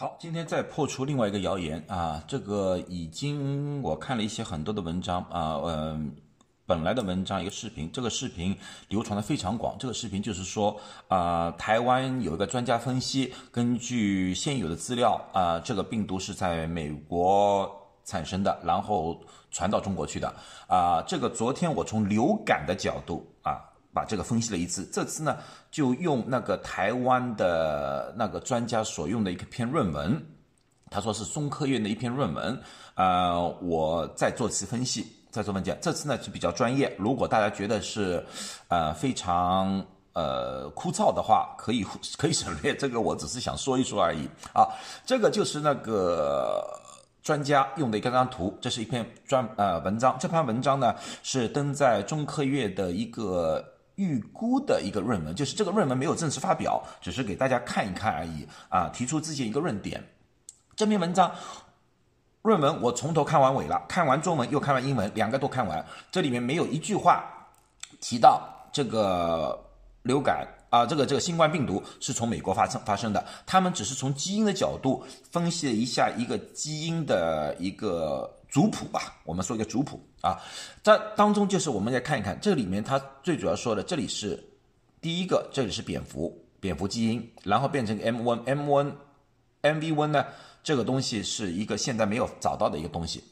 好，今天再破除另外一个谣言啊，这个已经我看了一些很多的文章啊，嗯，本来的文章一个视频，这个视频流传的非常广。这个视频就是说啊，台湾有一个专家分析，根据现有的资料啊，这个病毒是在美国产生的，然后传到中国去的啊。这个昨天我从流感的角度啊。把这个分析了一次，这次呢就用那个台湾的那个专家所用的一篇论文，他说是中科院的一篇论文，呃，我再做次分析，再做分解。这次呢是比较专业，如果大家觉得是，呃，非常呃枯燥的话，可以 可以省略。这个我只是想说一说而已啊。这个就是那个专家用的一张图，这是一篇专呃文章，这篇文章呢是登在中科院的一个。预估的一个论文，就是这个论文没有正式发表，只是给大家看一看而已啊，提出自己一个论点。这篇文章论文我从头看完尾了，看完中文又看完英文，两个都看完，这里面没有一句话提到这个流感啊，这个这个新冠病毒是从美国发生发生的，他们只是从基因的角度分析了一下一个基因的一个。族谱吧，我们说一个族谱啊，这当中就是我们来看一看，这里面它最主要说的，这里是第一个，这里是蝙蝠，蝙蝠基因，然后变成 M1，M1，MV1 呢，这个东西是一个现在没有找到的一个东西，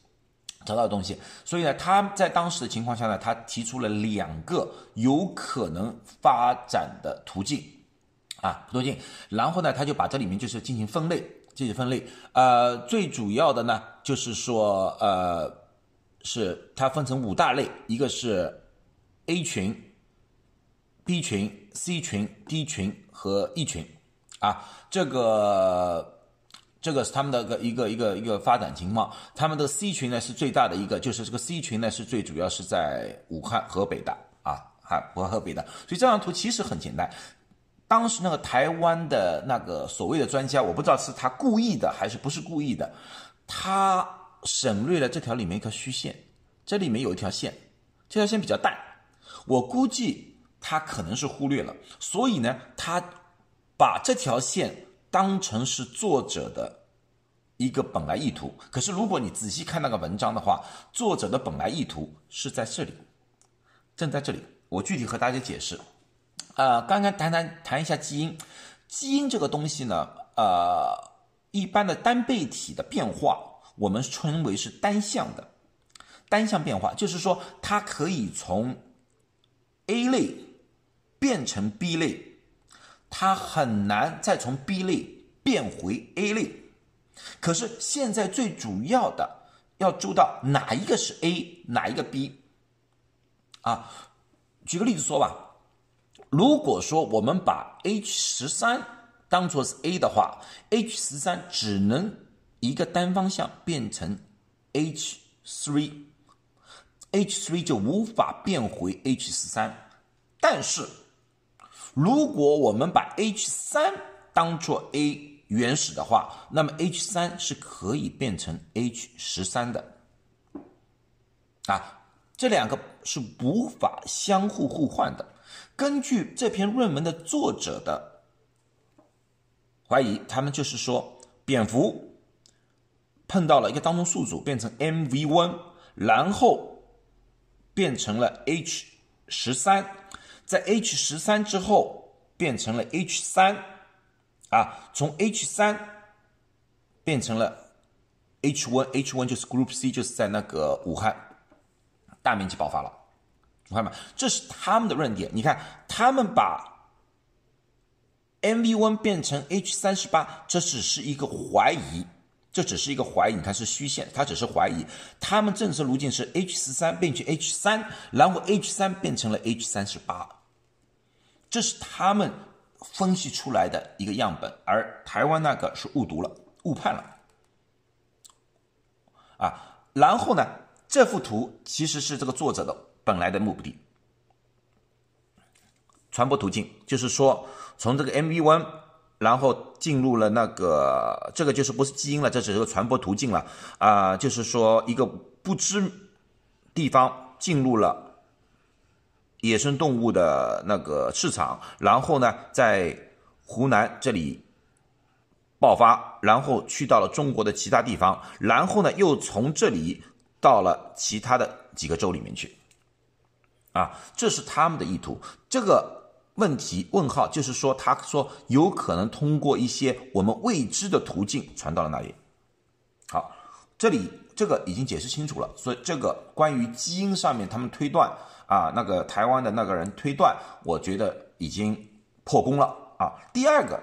找到的东西，所以呢，他在当时的情况下呢，他提出了两个有可能发展的途径啊途径，然后呢，他就把这里面就是进行分类。进行分类，呃，最主要的呢，就是说，呃，是它分成五大类，一个是 A 群、B 群、C 群、D 群和 E 群，啊，这个这个是他们的一个一个一个发展情况。他们的 C 群呢是最大的一个，就是这个 C 群呢是最主要是在武汉、河北的啊，还和河北的，所以这张图其实很简单。当时那个台湾的那个所谓的专家，我不知道是他故意的还是不是故意的，他省略了这条里面一条虚线，这里面有一条线，这条线比较淡，我估计他可能是忽略了，所以呢，他把这条线当成是作者的一个本来意图。可是如果你仔细看那个文章的话，作者的本来意图是在这里，正在这里，我具体和大家解释。呃，刚刚谈谈谈一下基因，基因这个东西呢，呃，一般的单倍体的变化，我们称为是单向的，单向变化，就是说它可以从 A 类变成 B 类，它很难再从 B 类变回 A 类。可是现在最主要的要知道哪一个是 A，哪一个 B，啊，举个例子说吧。如果说我们把 H 十三当做是 A 的话，H 十三只能一个单方向变成 H three，H three 就无法变回 H 十三。但是，如果我们把 H 三当做 A 原始的话，那么 H 三是可以变成 H 十三的。啊，这两个是无法相互互换的。根据这篇论文的作者的怀疑，他们就是说，蝙蝠碰到了一个当中宿主，变成 M V one，然后变成了 H 十三，在 H 十三之后变成了 H 三，啊，从 H 三变成了 H1，H1 就是 Group C，就是在那个武汉大面积爆发了。看嘛，这是他们的论点。你看，他们把 MV1 变成 H 三十八，这只是一个怀疑，这只是一个怀疑。你看是虚线，它只是怀疑。他们正式路径是 H 四三变成 H 三，然后 H 三变成了 H 三十八，这是他们分析出来的一个样本。而台湾那个是误读了，误判了。啊，然后呢，这幅图其实是这个作者的。本来的目的，传播途径就是说，从这个 MV1，然后进入了那个，这个就是不是基因了，这只是个传播途径了啊，就是说一个不知地方进入了野生动物的那个市场，然后呢，在湖南这里爆发，然后去到了中国的其他地方，然后呢又从这里到了其他的几个州里面去，啊，这是他们的意图。这个问题问号就是说，他说有可能通过一些我们未知的途径传到了那里。好，这里这个已经解释清楚了，所以这个关于基因上面他们推断啊，那个台湾的那个人推断，我觉得已经破功了啊。第二个，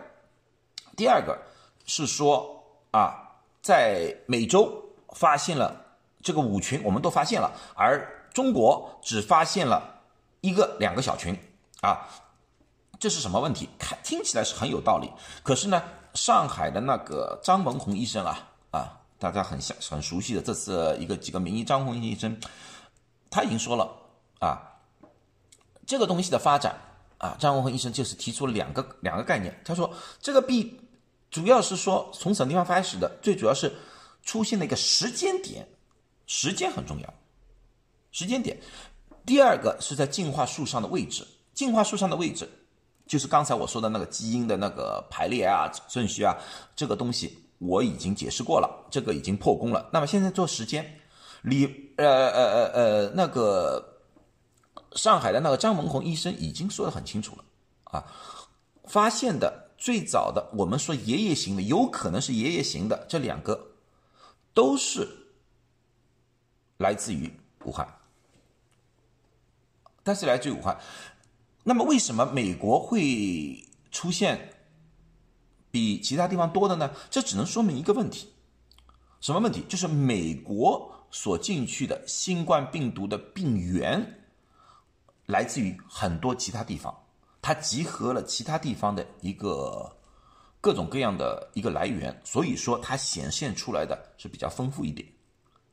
第二个。是说啊，在美洲发现了这个五群，我们都发现了，而中国只发现了一个两个小群啊，这是什么问题？看听起来是很有道理，可是呢，上海的那个张文宏医生啊啊，大家很像很熟悉的这次一个几个名医张文宏医生，他已经说了啊，这个东西的发展啊，张文宏医生就是提出了两个两个概念，他说这个病。主要是说从什么地方开始的？最主要是出现了一个时间点，时间很重要，时间点。第二个是在进化树上的位置，进化树上的位置就是刚才我说的那个基因的那个排列啊、顺序啊，这个东西我已经解释过了，这个已经破功了。那么现在做时间，李呃呃呃呃那个上海的那个张文宏医生已经说的很清楚了啊，发现的。最早的，我们说爷爷型的，有可能是爷爷型的，这两个都是来自于武汉，但是来自于武汉。那么为什么美国会出现比其他地方多的呢？这只能说明一个问题，什么问题？就是美国所进去的新冠病毒的病源来自于很多其他地方。它集合了其他地方的一个各种各样的一个来源，所以说它显现出来的是比较丰富一点，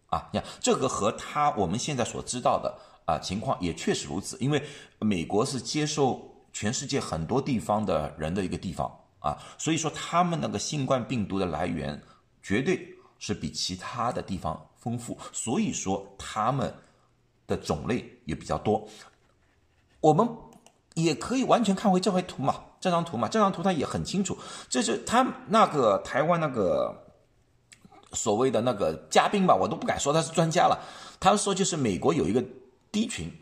啊，你看这个和它我们现在所知道的啊情况也确实如此，因为美国是接受全世界很多地方的人的一个地方啊，所以说他们那个新冠病毒的来源绝对是比其他的地方丰富，所以说他们的种类也比较多，我们。也可以完全看回这回图嘛，这张图嘛，这张图它也很清楚，这是他那个台湾那个所谓的那个嘉宾吧，我都不敢说他是专家了。他说就是美国有一个 D 群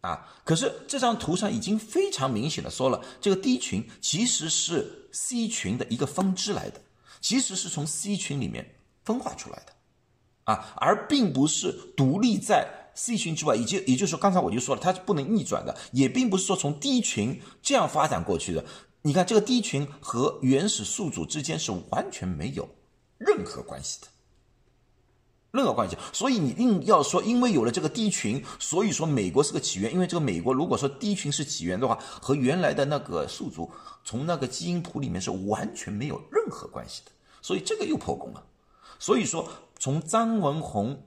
啊，可是这张图上已经非常明显的说了，这个 D 群其实是 C 群的一个分支来的，其实是从 C 群里面分化出来的啊，而并不是独立在。C 群之外，以及也就是说，刚才我就说了，它是不能逆转的，也并不是说从 D 群这样发展过去的。你看，这个 D 群和原始宿主之间是完全没有任何关系的，任何关系。所以你硬要说，因为有了这个 D 群，所以说美国是个起源。因为这个美国如果说 D 群是起源的话，和原来的那个宿主从那个基因图里面是完全没有任何关系的。所以这个又破功了。所以说，从张文宏。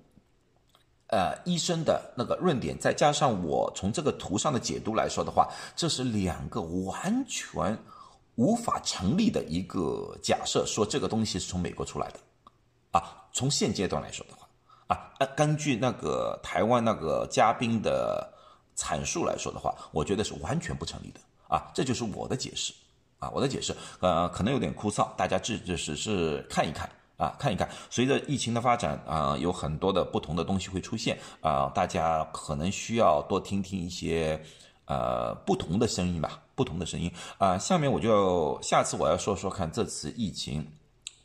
呃，医生的那个论点，再加上我从这个图上的解读来说的话，这是两个完全无法成立的一个假设，说这个东西是从美国出来的，啊，从现阶段来说的话，啊，根据那个台湾那个嘉宾的阐述来说的话，我觉得是完全不成立的，啊，这就是我的解释，啊，我的解释，呃，可能有点枯燥，大家只只是是看一看。啊，看一看，随着疫情的发展啊，有很多的不同的东西会出现啊，大家可能需要多听听一些呃不同的声音吧，不同的声音啊。下面我就下次我要说说看这次疫情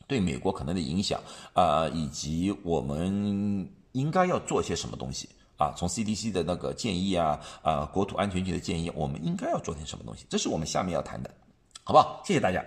对美国可能的影响啊，以及我们应该要做些什么东西啊。从 CDC 的那个建议啊，啊，国土安全局的建议，我们应该要做点什么东西，这是我们下面要谈的，好不好？谢谢大家。